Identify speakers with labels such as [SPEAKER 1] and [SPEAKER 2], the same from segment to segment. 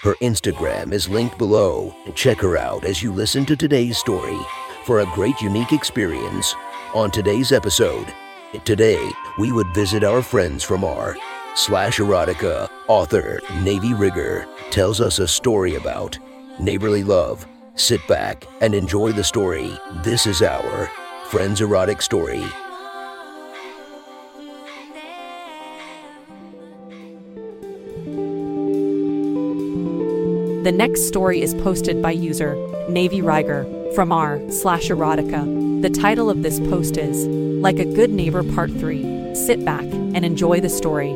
[SPEAKER 1] Her Instagram is linked below. Check her out as you listen to today's story for a great unique experience. On today's episode, today we would visit our friends from r slash erotica author Navy Rigger tells us a story about neighborly love. Sit back and enjoy the story. This is our Friends Erotic Story.
[SPEAKER 2] The next story is posted by user Navy Riger from r slash erotica. The title of this post is Like a Good Neighbor Part 3. Sit back and enjoy the story.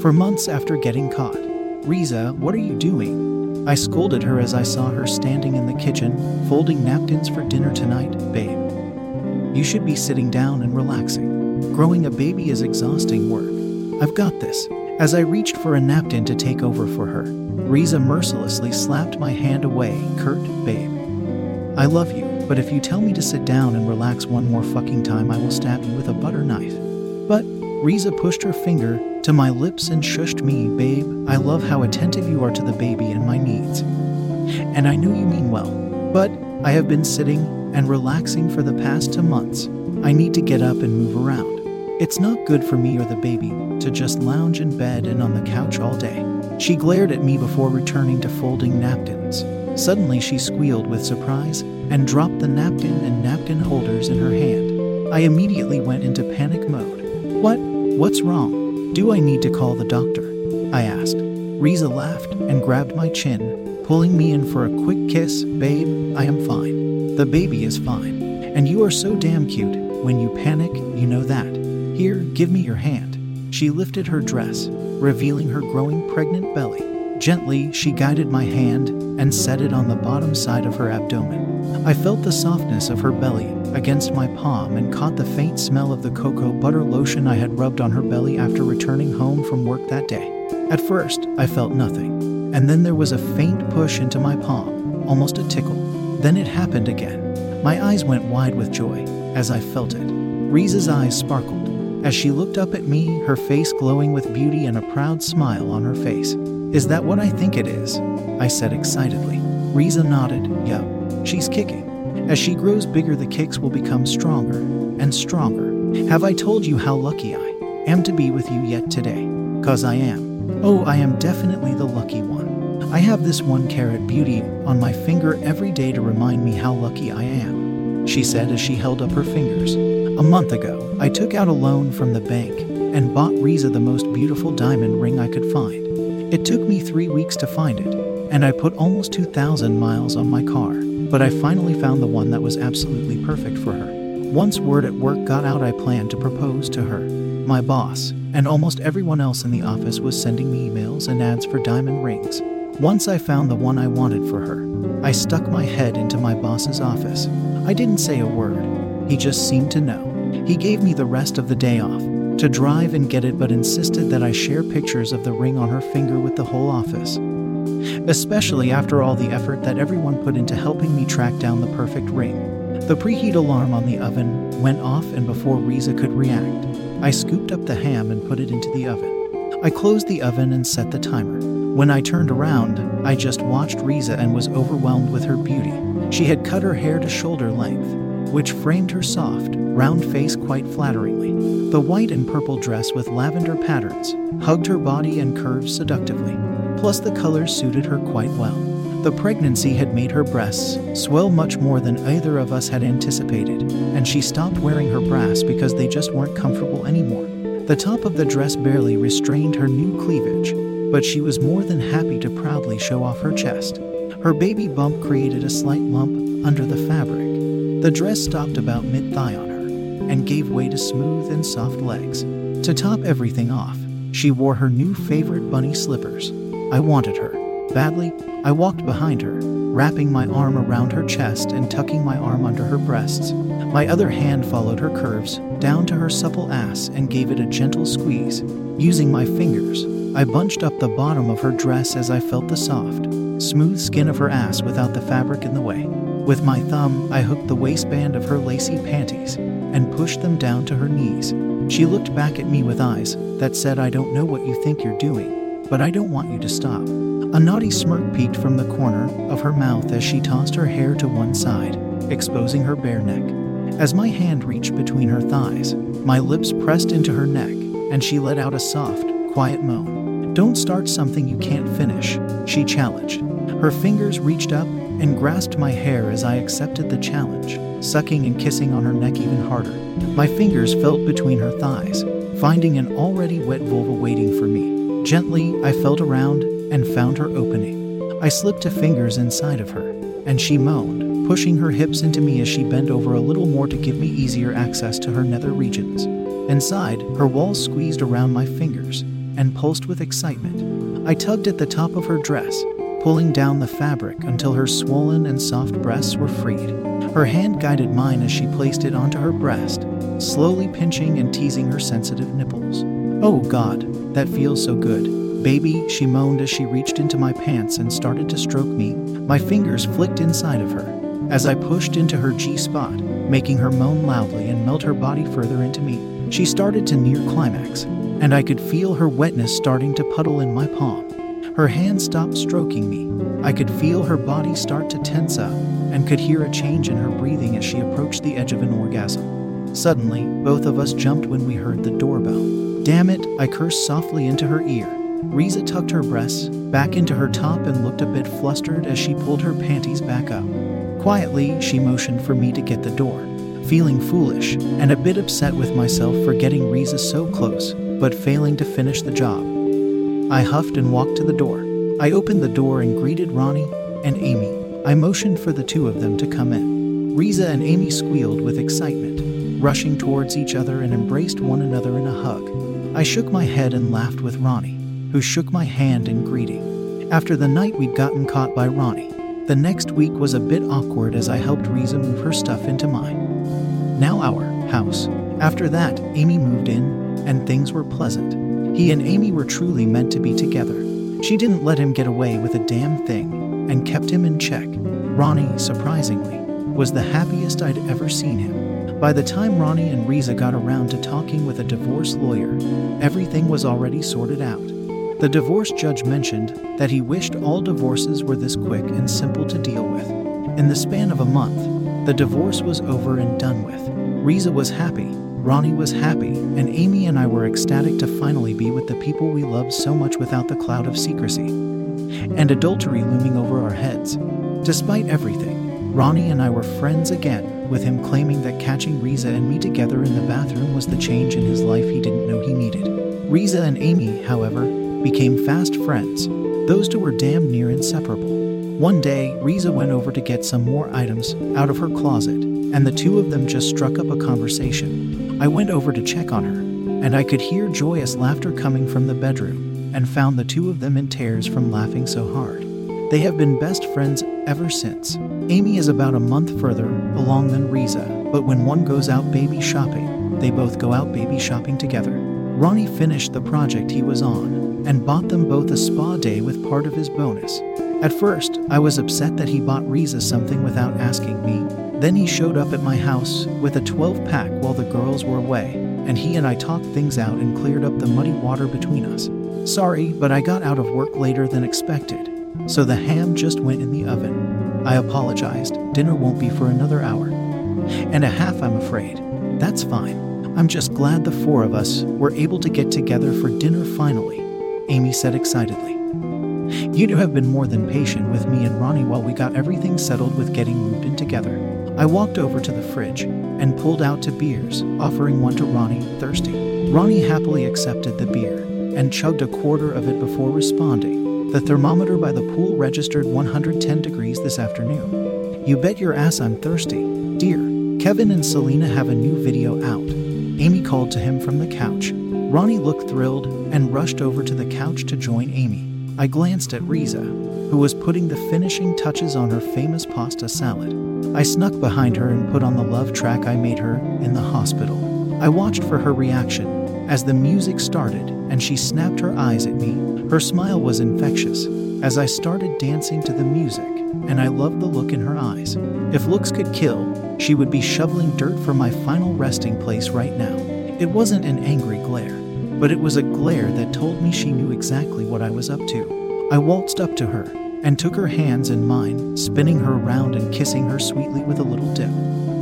[SPEAKER 3] For months after getting caught, Riza, what are you doing? I scolded her as I saw her standing in the kitchen, folding napkins for dinner tonight, babe. You should be sitting down and relaxing. Growing a baby is exhausting work. I've got this. As I reached for a napkin to take over for her, Riza mercilessly slapped my hand away, Kurt, babe. I love you, but if you tell me to sit down and relax one more fucking time, I will stab you with a butter knife. But Riza pushed her finger to my lips and shushed me, babe. I love how attentive you are to the baby and my needs. And I know you mean well, but I have been sitting and relaxing for the past two months. I need to get up and move around. It's not good for me or the baby to just lounge in bed and on the couch all day. She glared at me before returning to folding napkins. Suddenly, she squealed with surprise and dropped the napkin and napkin holders in her hand. I immediately went into panic mode. What? What's wrong? Do I need to call the doctor? I asked. Riza laughed and grabbed my chin, pulling me in for a quick kiss. Babe, I am fine. The baby is fine. And you are so damn cute. When you panic, you know that. Here, give me your hand. She lifted her dress, revealing her growing pregnant belly. Gently, she guided my hand and set it on the bottom side of her abdomen. I felt the softness of her belly against my palm and caught the faint smell of the cocoa butter lotion I had rubbed on her belly after returning home from work that day. At first, I felt nothing, and then there was a faint push into my palm, almost a tickle. Then it happened again. My eyes went wide with joy as I felt it. Riza's eyes sparkled as she looked up at me, her face glowing with beauty and a proud smile on her face. Is that what I think it is? I said excitedly. Riza nodded. Yup, she's kicking. As she grows bigger, the kicks will become stronger and stronger. Have I told you how lucky I am to be with you yet today? Cause I am. Oh, I am definitely the lucky one. I have this one carat beauty on my finger every day to remind me how lucky I am, she said as she held up her fingers. A month ago, I took out a loan from the bank and bought Riza the most beautiful diamond ring I could find. It took me three weeks to find it, and I put almost 2,000 miles on my car, but I finally found the one that was absolutely perfect for her. Once word at work got out, I planned to propose to her. My boss and almost everyone else in the office was sending me emails and ads for diamond rings. Once I found the one I wanted for her, I stuck my head into my boss's office. I didn't say a word, he just seemed to know. He gave me the rest of the day off to drive and get it, but insisted that I share pictures of the ring on her finger with the whole office. Especially after all the effort that everyone put into helping me track down the perfect ring. The preheat alarm on the oven went off, and before Riza could react, I scooped up the ham and put it into the oven. I closed the oven and set the timer. When I turned around, I just watched Riza and was overwhelmed with her beauty. She had cut her hair to shoulder length, which framed her soft, round face quite flatteringly. The white and purple dress with lavender patterns hugged her body and curves seductively, plus the colors suited her quite well. The pregnancy had made her breasts swell much more than either of us had anticipated, and she stopped wearing her bras because they just weren't comfortable anymore. The top of the dress barely restrained her new cleavage, but she was more than happy to proudly show off her chest. Her baby bump created a slight lump under the fabric, the dress stopped about mid thigh on her and gave way to smooth and soft legs. To top everything off, she wore her new favorite bunny slippers. I wanted her Badly, I walked behind her, wrapping my arm around her chest and tucking my arm under her breasts. My other hand followed her curves down to her supple ass and gave it a gentle squeeze. Using my fingers, I bunched up the bottom of her dress as I felt the soft, smooth skin of her ass without the fabric in the way. With my thumb, I hooked the waistband of her lacy panties and pushed them down to her knees. She looked back at me with eyes that said, I don't know what you think you're doing, but I don't want you to stop. A naughty smirk peeked from the corner of her mouth as she tossed her hair to one side, exposing her bare neck. As my hand reached between her thighs, my lips pressed into her neck, and she let out a soft, quiet moan. Don't start something you can't finish, she challenged. Her fingers reached up and grasped my hair as I accepted the challenge, sucking and kissing on her neck even harder. My fingers felt between her thighs, finding an already wet vulva waiting for me. Gently, I felt around and found her opening. I slipped a fingers inside of her, and she moaned, pushing her hips into me as she bent over a little more to give me easier access to her nether regions. Inside, her walls squeezed around my fingers and pulsed with excitement. I tugged at the top of her dress, pulling down the fabric until her swollen and soft breasts were freed. Her hand guided mine as she placed it onto her breast, slowly pinching and teasing her sensitive nipples. Oh God, that feels so good. Baby, she moaned as she reached into my pants and started to stroke me. My fingers flicked inside of her as I pushed into her G spot, making her moan loudly and melt her body further into me. She started to near climax, and I could feel her wetness starting to puddle in my palm. Her hand stopped stroking me. I could feel her body start to tense up and could hear a change in her breathing as she approached the edge of an orgasm. Suddenly, both of us jumped when we heard the doorbell. Damn it, I cursed softly into her ear. Riza tucked her breasts back into her top and looked a bit flustered as she pulled her panties back up. Quietly, she motioned for me to get the door, feeling foolish and a bit upset with myself for getting Riza so close, but failing to finish the job. I huffed and walked to the door. I opened the door and greeted Ronnie and Amy. I motioned for the two of them to come in. Riza and Amy squealed with excitement, rushing towards each other and embraced one another in a hug. I shook my head and laughed with Ronnie who shook my hand in greeting. After the night we'd gotten caught by Ronnie, the next week was a bit awkward as I helped Riza move her stuff into mine. Now our house. After that, Amy moved in, and things were pleasant. He and Amy were truly meant to be together. She didn't let him get away with a damn thing, and kept him in check. Ronnie, surprisingly, was the happiest I'd ever seen him. By the time Ronnie and Riza got around to talking with a divorce lawyer, everything was already sorted out. The divorce judge mentioned that he wished all divorces were this quick and simple to deal with. In the span of a month, the divorce was over and done with. Riza was happy, Ronnie was happy, and Amy and I were ecstatic to finally be with the people we loved so much without the cloud of secrecy and adultery looming over our heads. Despite everything, Ronnie and I were friends again, with him claiming that catching Riza and me together in the bathroom was the change in his life he didn't know he needed. Riza and Amy, however, became fast friends. Those two were damn near inseparable. One day, Riza went over to get some more items out of her closet, and the two of them just struck up a conversation. I went over to check on her, and I could hear joyous laughter coming from the bedroom, and found the two of them in tears from laughing so hard. They have been best friends ever since. Amy is about a month further along than Riza, but when one goes out baby shopping, they both go out baby shopping together. Ronnie finished the project he was on and bought them both a spa day with part of his bonus. At first, I was upset that he bought Riza something without asking me. Then he showed up at my house with a 12 pack while the girls were away, and he and I talked things out and cleared up the muddy water between us. Sorry, but I got out of work later than expected, so the ham just went in the oven. I apologized. Dinner won't be for another hour. And a half, I'm afraid. That's fine. I'm just glad the four of us were able to get together for dinner finally. Amy said excitedly. You have been more than patient with me and Ronnie while we got everything settled with getting moved in together. I walked over to the fridge and pulled out two beers, offering one to Ronnie, thirsty. Ronnie happily accepted the beer and chugged a quarter of it before responding. The thermometer by the pool registered 110 degrees this afternoon. You bet your ass I'm thirsty. Dear, Kevin and Selena have a new video out. Amy called to him from the couch. Ronnie looked thrilled and rushed over to the couch to join Amy. I glanced at Riza, who was putting the finishing touches on her famous pasta salad. I snuck behind her and put on the love track I made her in the hospital. I watched for her reaction as the music started and she snapped her eyes at me. Her smile was infectious as I started dancing to the music, and I loved the look in her eyes. If looks could kill, she would be shoveling dirt for my final resting place right now. It wasn't an angry glare, but it was a glare that told me she knew exactly what I was up to. I waltzed up to her and took her hands in mine, spinning her around and kissing her sweetly with a little dip.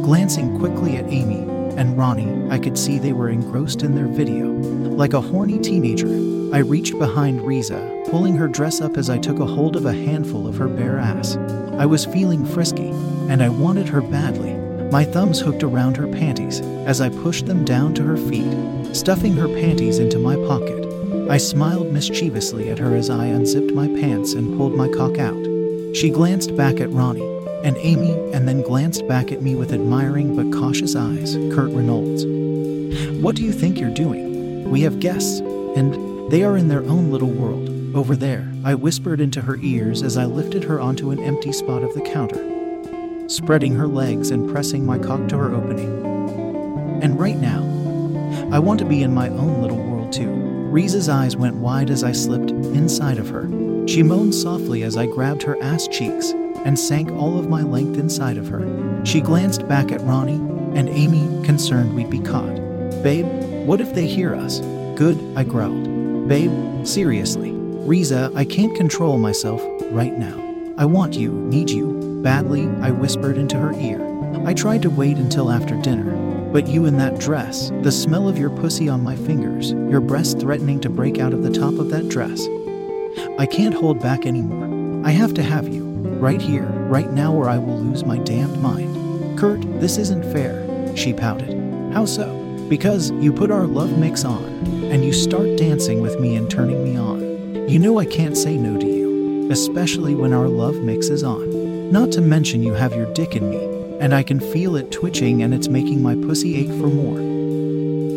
[SPEAKER 3] Glancing quickly at Amy, and Ronnie, I could see they were engrossed in their video. Like a horny teenager, I reached behind Riza, pulling her dress up as I took a hold of a handful of her bare ass. I was feeling frisky, and I wanted her badly. My thumbs hooked around her panties as I pushed them down to her feet, stuffing her panties into my pocket. I smiled mischievously at her as I unzipped my pants and pulled my cock out. She glanced back at Ronnie, and Amy, and then glanced back at me with admiring but cautious eyes. Kurt Reynolds. What do you think you're doing? We have guests, and they are in their own little world. Over there, I whispered into her ears as I lifted her onto an empty spot of the counter, spreading her legs and pressing my cock to her opening. And right now, I want to be in my own little world too. Riza's eyes went wide as I slipped inside of her. She moaned softly as I grabbed her ass cheeks and sank all of my length inside of her. She glanced back at Ronnie and Amy, concerned we'd be caught. Babe, what if they hear us? Good, I growled. Babe, seriously. Riza, I can't control myself right now. I want you, need you, badly, I whispered into her ear. I tried to wait until after dinner, but you in that dress, the smell of your pussy on my fingers, your breast threatening to break out of the top of that dress. I can't hold back anymore. I have to have you. Right here, right now, or I will lose my damned mind. Kurt, this isn't fair, she pouted. How so? Because you put our love mix on, and you start dancing with me and turning me on. You know I can't say no to you, especially when our love mix is on. Not to mention you have your dick in me, and I can feel it twitching and it's making my pussy ache for more.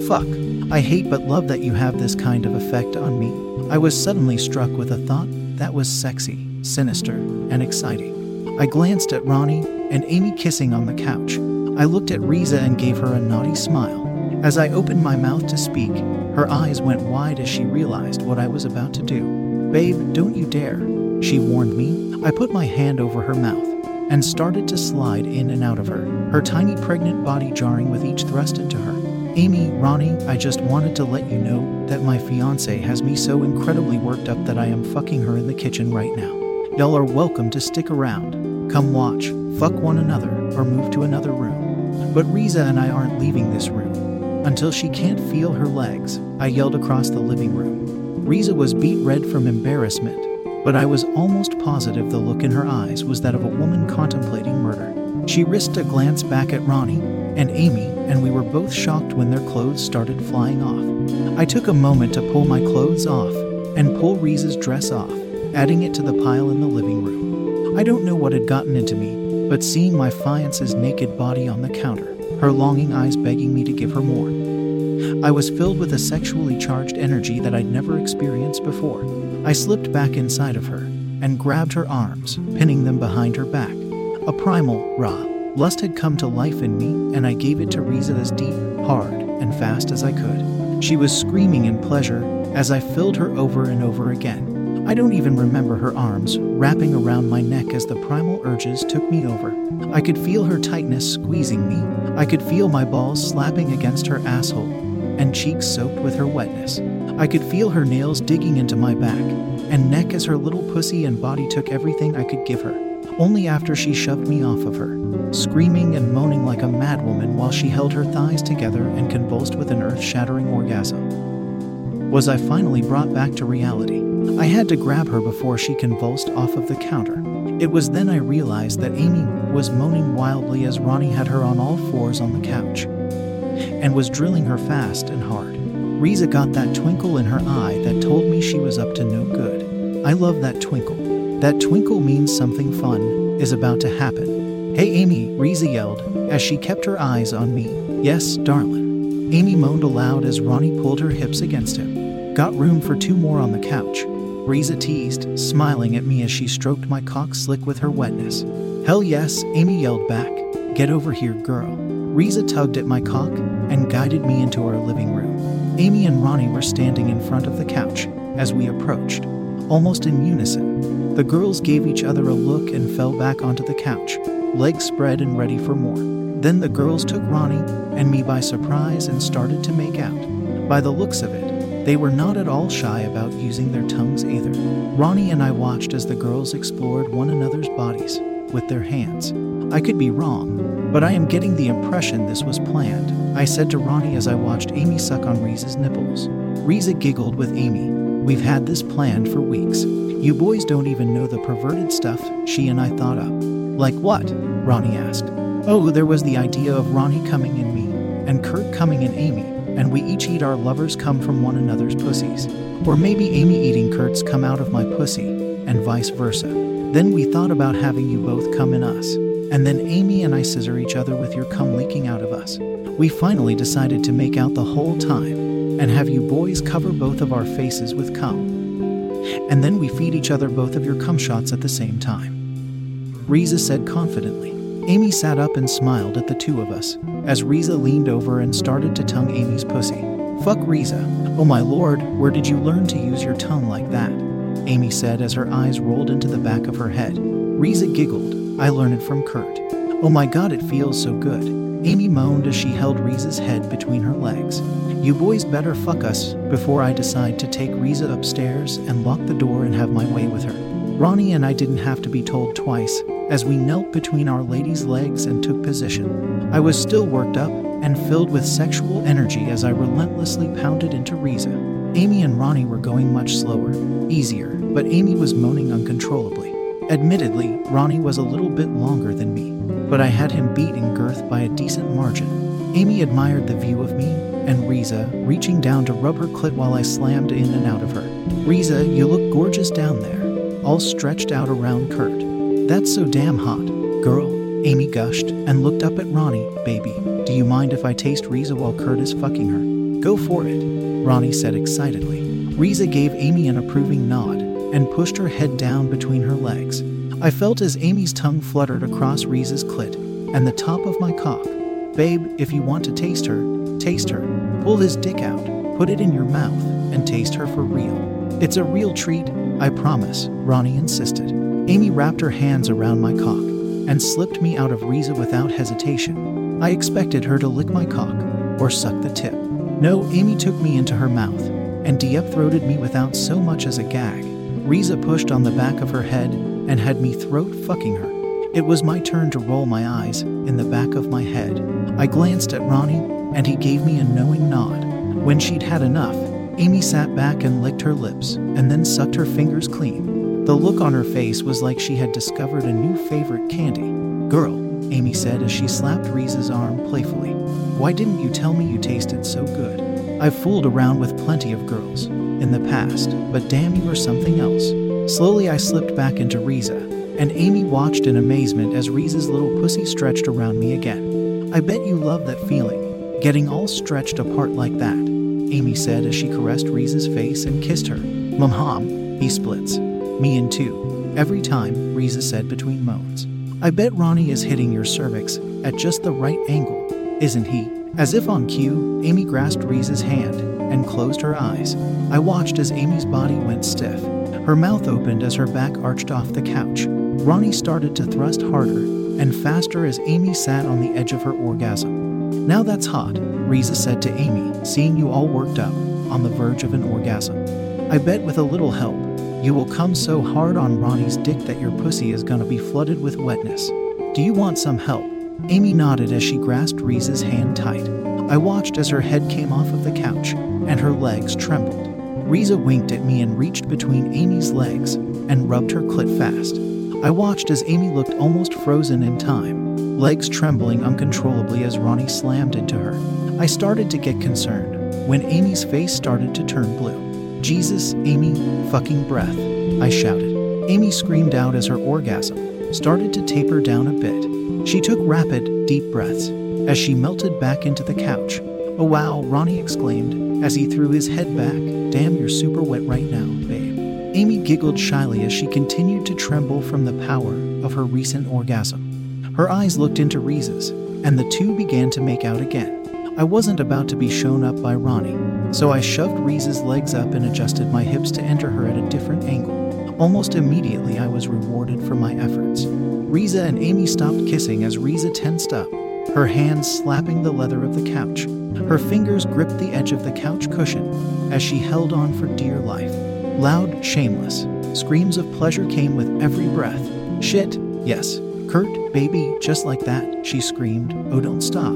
[SPEAKER 3] Fuck. I hate but love that you have this kind of effect on me. I was suddenly struck with a thought that was sexy sinister, and exciting. I glanced at Ronnie and Amy kissing on the couch. I looked at Riza and gave her a naughty smile. As I opened my mouth to speak, her eyes went wide as she realized what I was about to do. Babe, don't you dare, she warned me. I put my hand over her mouth and started to slide in and out of her, her tiny pregnant body jarring with each thrust into her. Amy, Ronnie, I just wanted to let you know that my fiance has me so incredibly worked up that I am fucking her in the kitchen right now. Y'all are welcome to stick around. Come watch, fuck one another, or move to another room. But Riza and I aren't leaving this room. Until she can't feel her legs, I yelled across the living room. Riza was beet red from embarrassment, but I was almost positive the look in her eyes was that of a woman contemplating murder. She risked a glance back at Ronnie and Amy, and we were both shocked when their clothes started flying off. I took a moment to pull my clothes off and pull Riza's dress off adding it to the pile in the living room. I don't know what had gotten into me, but seeing my fiance's naked body on the counter, her longing eyes begging me to give her more, I was filled with a sexually charged energy that I'd never experienced before. I slipped back inside of her and grabbed her arms, pinning them behind her back. A primal, raw lust had come to life in me, and I gave it to Riza as deep, hard, and fast as I could. She was screaming in pleasure as I filled her over and over again. I don't even remember her arms wrapping around my neck as the primal urges took me over. I could feel her tightness squeezing me. I could feel my balls slapping against her asshole and cheeks soaked with her wetness. I could feel her nails digging into my back and neck as her little pussy and body took everything I could give her. Only after she shoved me off of her, screaming and moaning like a madwoman while she held her thighs together and convulsed with an earth shattering orgasm, was I finally brought back to reality. I had to grab her before she convulsed off of the counter. It was then I realized that Amy was moaning wildly as Ronnie had her on all fours on the couch and was drilling her fast and hard. Riza got that twinkle in her eye that told me she was up to no good. I love that twinkle. That twinkle means something fun is about to happen. Hey, Amy, Riza yelled as she kept her eyes on me. Yes, darling. Amy moaned aloud as Ronnie pulled her hips against him. Got room for two more on the couch. Riza teased, smiling at me as she stroked my cock slick with her wetness. Hell yes, Amy yelled back. Get over here, girl. Riza tugged at my cock and guided me into our living room. Amy and Ronnie were standing in front of the couch as we approached, almost in unison. The girls gave each other a look and fell back onto the couch, legs spread and ready for more. Then the girls took Ronnie and me by surprise and started to make out. By the looks of it, they were not at all shy about using their tongues either. Ronnie and I watched as the girls explored one another's bodies with their hands. I could be wrong, but I am getting the impression this was planned. I said to Ronnie as I watched Amy suck on Riza's nipples. Riza giggled with Amy. We've had this planned for weeks. You boys don't even know the perverted stuff she and I thought up. Like what? Ronnie asked. Oh, there was the idea of Ronnie coming in me, and Kurt coming in Amy, and we each eat our lovers come from one another's pussies. Or maybe Amy eating Kurt's come out of my pussy, and vice versa. Then we thought about having you both come in us, and then Amy and I scissor each other with your cum leaking out of us. We finally decided to make out the whole time, and have you boys cover both of our faces with cum. And then we feed each other both of your cum shots at the same time. Riza said confidently. Amy sat up and smiled at the two of us as Riza leaned over and started to tongue Amy's pussy. Fuck Riza. Oh my lord, where did you learn to use your tongue like that? Amy said as her eyes rolled into the back of her head. Riza giggled. I learned it from Kurt. Oh my god, it feels so good. Amy moaned as she held Riza's head between her legs. You boys better fuck us before I decide to take Riza upstairs and lock the door and have my way with her. Ronnie and I didn't have to be told twice as we knelt between our lady's legs and took position. I was still worked up and filled with sexual energy as I relentlessly pounded into Riza. Amy and Ronnie were going much slower, easier, but Amy was moaning uncontrollably. Admittedly, Ronnie was a little bit longer than me, but I had him beat in girth by a decent margin. Amy admired the view of me and Riza, reaching down to rub her clit while I slammed in and out of her. Riza, you look gorgeous down there, all stretched out around Kurt. That's so damn hot. Girl, Amy gushed and looked up at Ronnie. Baby, do you mind if I taste Riza while Kurt is fucking her? Go for it, Ronnie said excitedly. Riza gave Amy an approving nod and pushed her head down between her legs. I felt as Amy's tongue fluttered across Riza's clit and the top of my cock. Babe, if you want to taste her, taste her. Pull his dick out, put it in your mouth, and taste her for real. It's a real treat, I promise, Ronnie insisted. Amy wrapped her hands around my cock and slipped me out of Riza without hesitation. I expected her to lick my cock or suck the tip. No, Amy took me into her mouth and deep throated me without so much as a gag. Riza pushed on the back of her head and had me throat fucking her. It was my turn to roll my eyes in the back of my head. I glanced at Ronnie and he gave me a knowing nod. When she'd had enough, Amy sat back and licked her lips and then sucked her fingers clean. The look on her face was like she had discovered a new favorite candy. Girl, Amy said as she slapped Riza's arm playfully. Why didn't you tell me you tasted so good? I've fooled around with plenty of girls in the past, but damn, you were something else. Slowly, I slipped back into Riza, and Amy watched in amazement as Riza's little pussy stretched around me again. I bet you love that feeling, getting all stretched apart like that, Amy said as she caressed Riza's face and kissed her. Mom, he splits. Me in two. Every time, Riza said between moans. I bet Ronnie is hitting your cervix at just the right angle, isn't he? As if on cue, Amy grasped Riza's hand and closed her eyes. I watched as Amy's body went stiff. Her mouth opened as her back arched off the couch. Ronnie started to thrust harder and faster as Amy sat on the edge of her orgasm. Now that's hot, Riza said to Amy, seeing you all worked up, on the verge of an orgasm. I bet with a little help, you will come so hard on Ronnie's dick that your pussy is gonna be flooded with wetness. Do you want some help? Amy nodded as she grasped Riza's hand tight. I watched as her head came off of the couch and her legs trembled. Riza winked at me and reached between Amy's legs and rubbed her clit fast. I watched as Amy looked almost frozen in time, legs trembling uncontrollably as Ronnie slammed into her. I started to get concerned when Amy's face started to turn blue. Jesus, Amy, fucking breath, I shouted. Amy screamed out as her orgasm started to taper down a bit. She took rapid, deep breaths as she melted back into the couch. Oh wow, Ronnie exclaimed as he threw his head back. Damn, you're super wet right now, babe. Amy giggled shyly as she continued to tremble from the power of her recent orgasm. Her eyes looked into Riza's, and the two began to make out again. I wasn't about to be shown up by Ronnie, so I shoved Riza's legs up and adjusted my hips to enter her at a different angle. Almost immediately, I was rewarded for my efforts. Riza and Amy stopped kissing as Riza tensed up, her hands slapping the leather of the couch. Her fingers gripped the edge of the couch cushion as she held on for dear life. Loud, shameless screams of pleasure came with every breath. Shit, yes, Kurt, baby, just like that, she screamed. Oh, don't stop.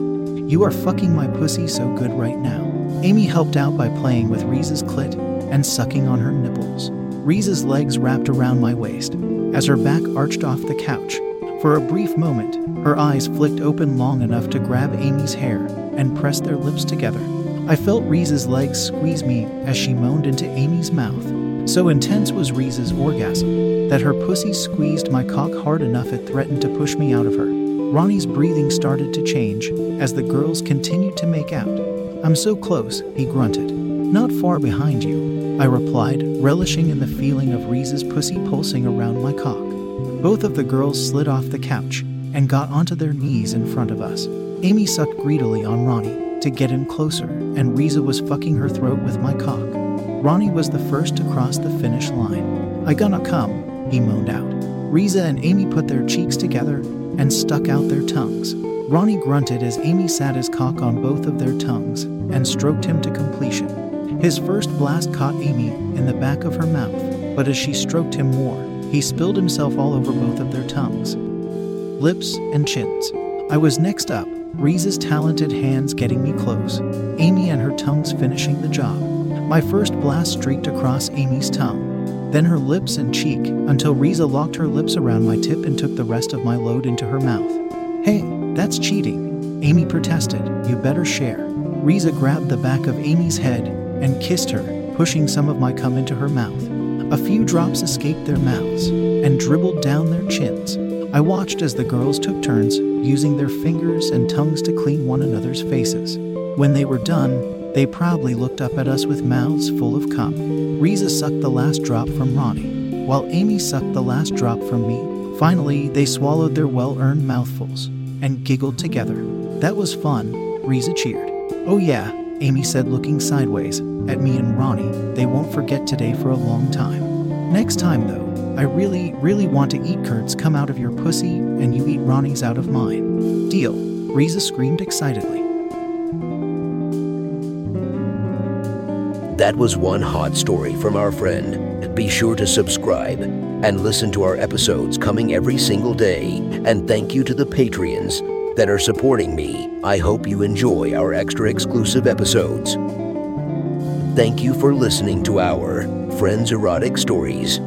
[SPEAKER 3] You are fucking my pussy so good right now. Amy helped out by playing with Riza's clit and sucking on her nipples. Riza's legs wrapped around my waist as her back arched off the couch. For a brief moment, her eyes flicked open long enough to grab Amy's hair and press their lips together. I felt Riza's legs squeeze me as she moaned into Amy's mouth. So intense was Riza's orgasm that her pussy squeezed my cock hard enough it threatened to push me out of her. Ronnie's breathing started to change as the girls continued to make out. I'm so close, he grunted. Not far behind you, I replied, relishing in the feeling of Riza's pussy pulsing around my cock. Both of the girls slid off the couch and got onto their knees in front of us. Amy sucked greedily on Ronnie to get him closer, and Riza was fucking her throat with my cock. Ronnie was the first to cross the finish line. I gonna come, he moaned out. Riza and Amy put their cheeks together and stuck out their tongues. Ronnie grunted as Amy sat his cock on both of their tongues and stroked him to completion. His first blast caught Amy in the back of her mouth, but as she stroked him more, he spilled himself all over both of their tongues, lips, and chins. I was next up, Riza's talented hands getting me close, Amy and her tongues finishing the job. My first blast streaked across Amy's tongue, then her lips and cheek, until Riza locked her lips around my tip and took the rest of my load into her mouth. Hey, that's cheating, Amy protested. You better share. Riza grabbed the back of Amy's head and kissed her, pushing some of my cum into her mouth. A few drops escaped their mouths and dribbled down their chins. I watched as the girls took turns using their fingers and tongues to clean one another's faces. When they were done, they proudly looked up at us with mouths full of cum. Riza sucked the last drop from Ronnie, while Amy sucked the last drop from me. Finally, they swallowed their well earned mouthfuls and giggled together. That was fun, Riza cheered. Oh, yeah, Amy said, looking sideways at me and Ronnie. They won't forget today for a long time. Next time, though, I really, really want to eat Kurt's come out of your pussy and you eat Ronnie's out of mine. Deal, Riza screamed excitedly.
[SPEAKER 1] That was one hot story from our friend. Be sure to subscribe and listen to our episodes coming every single day. And thank you to the Patreons that are supporting me. I hope you enjoy our extra exclusive episodes. Thank you for listening to our Friends Erotic Stories.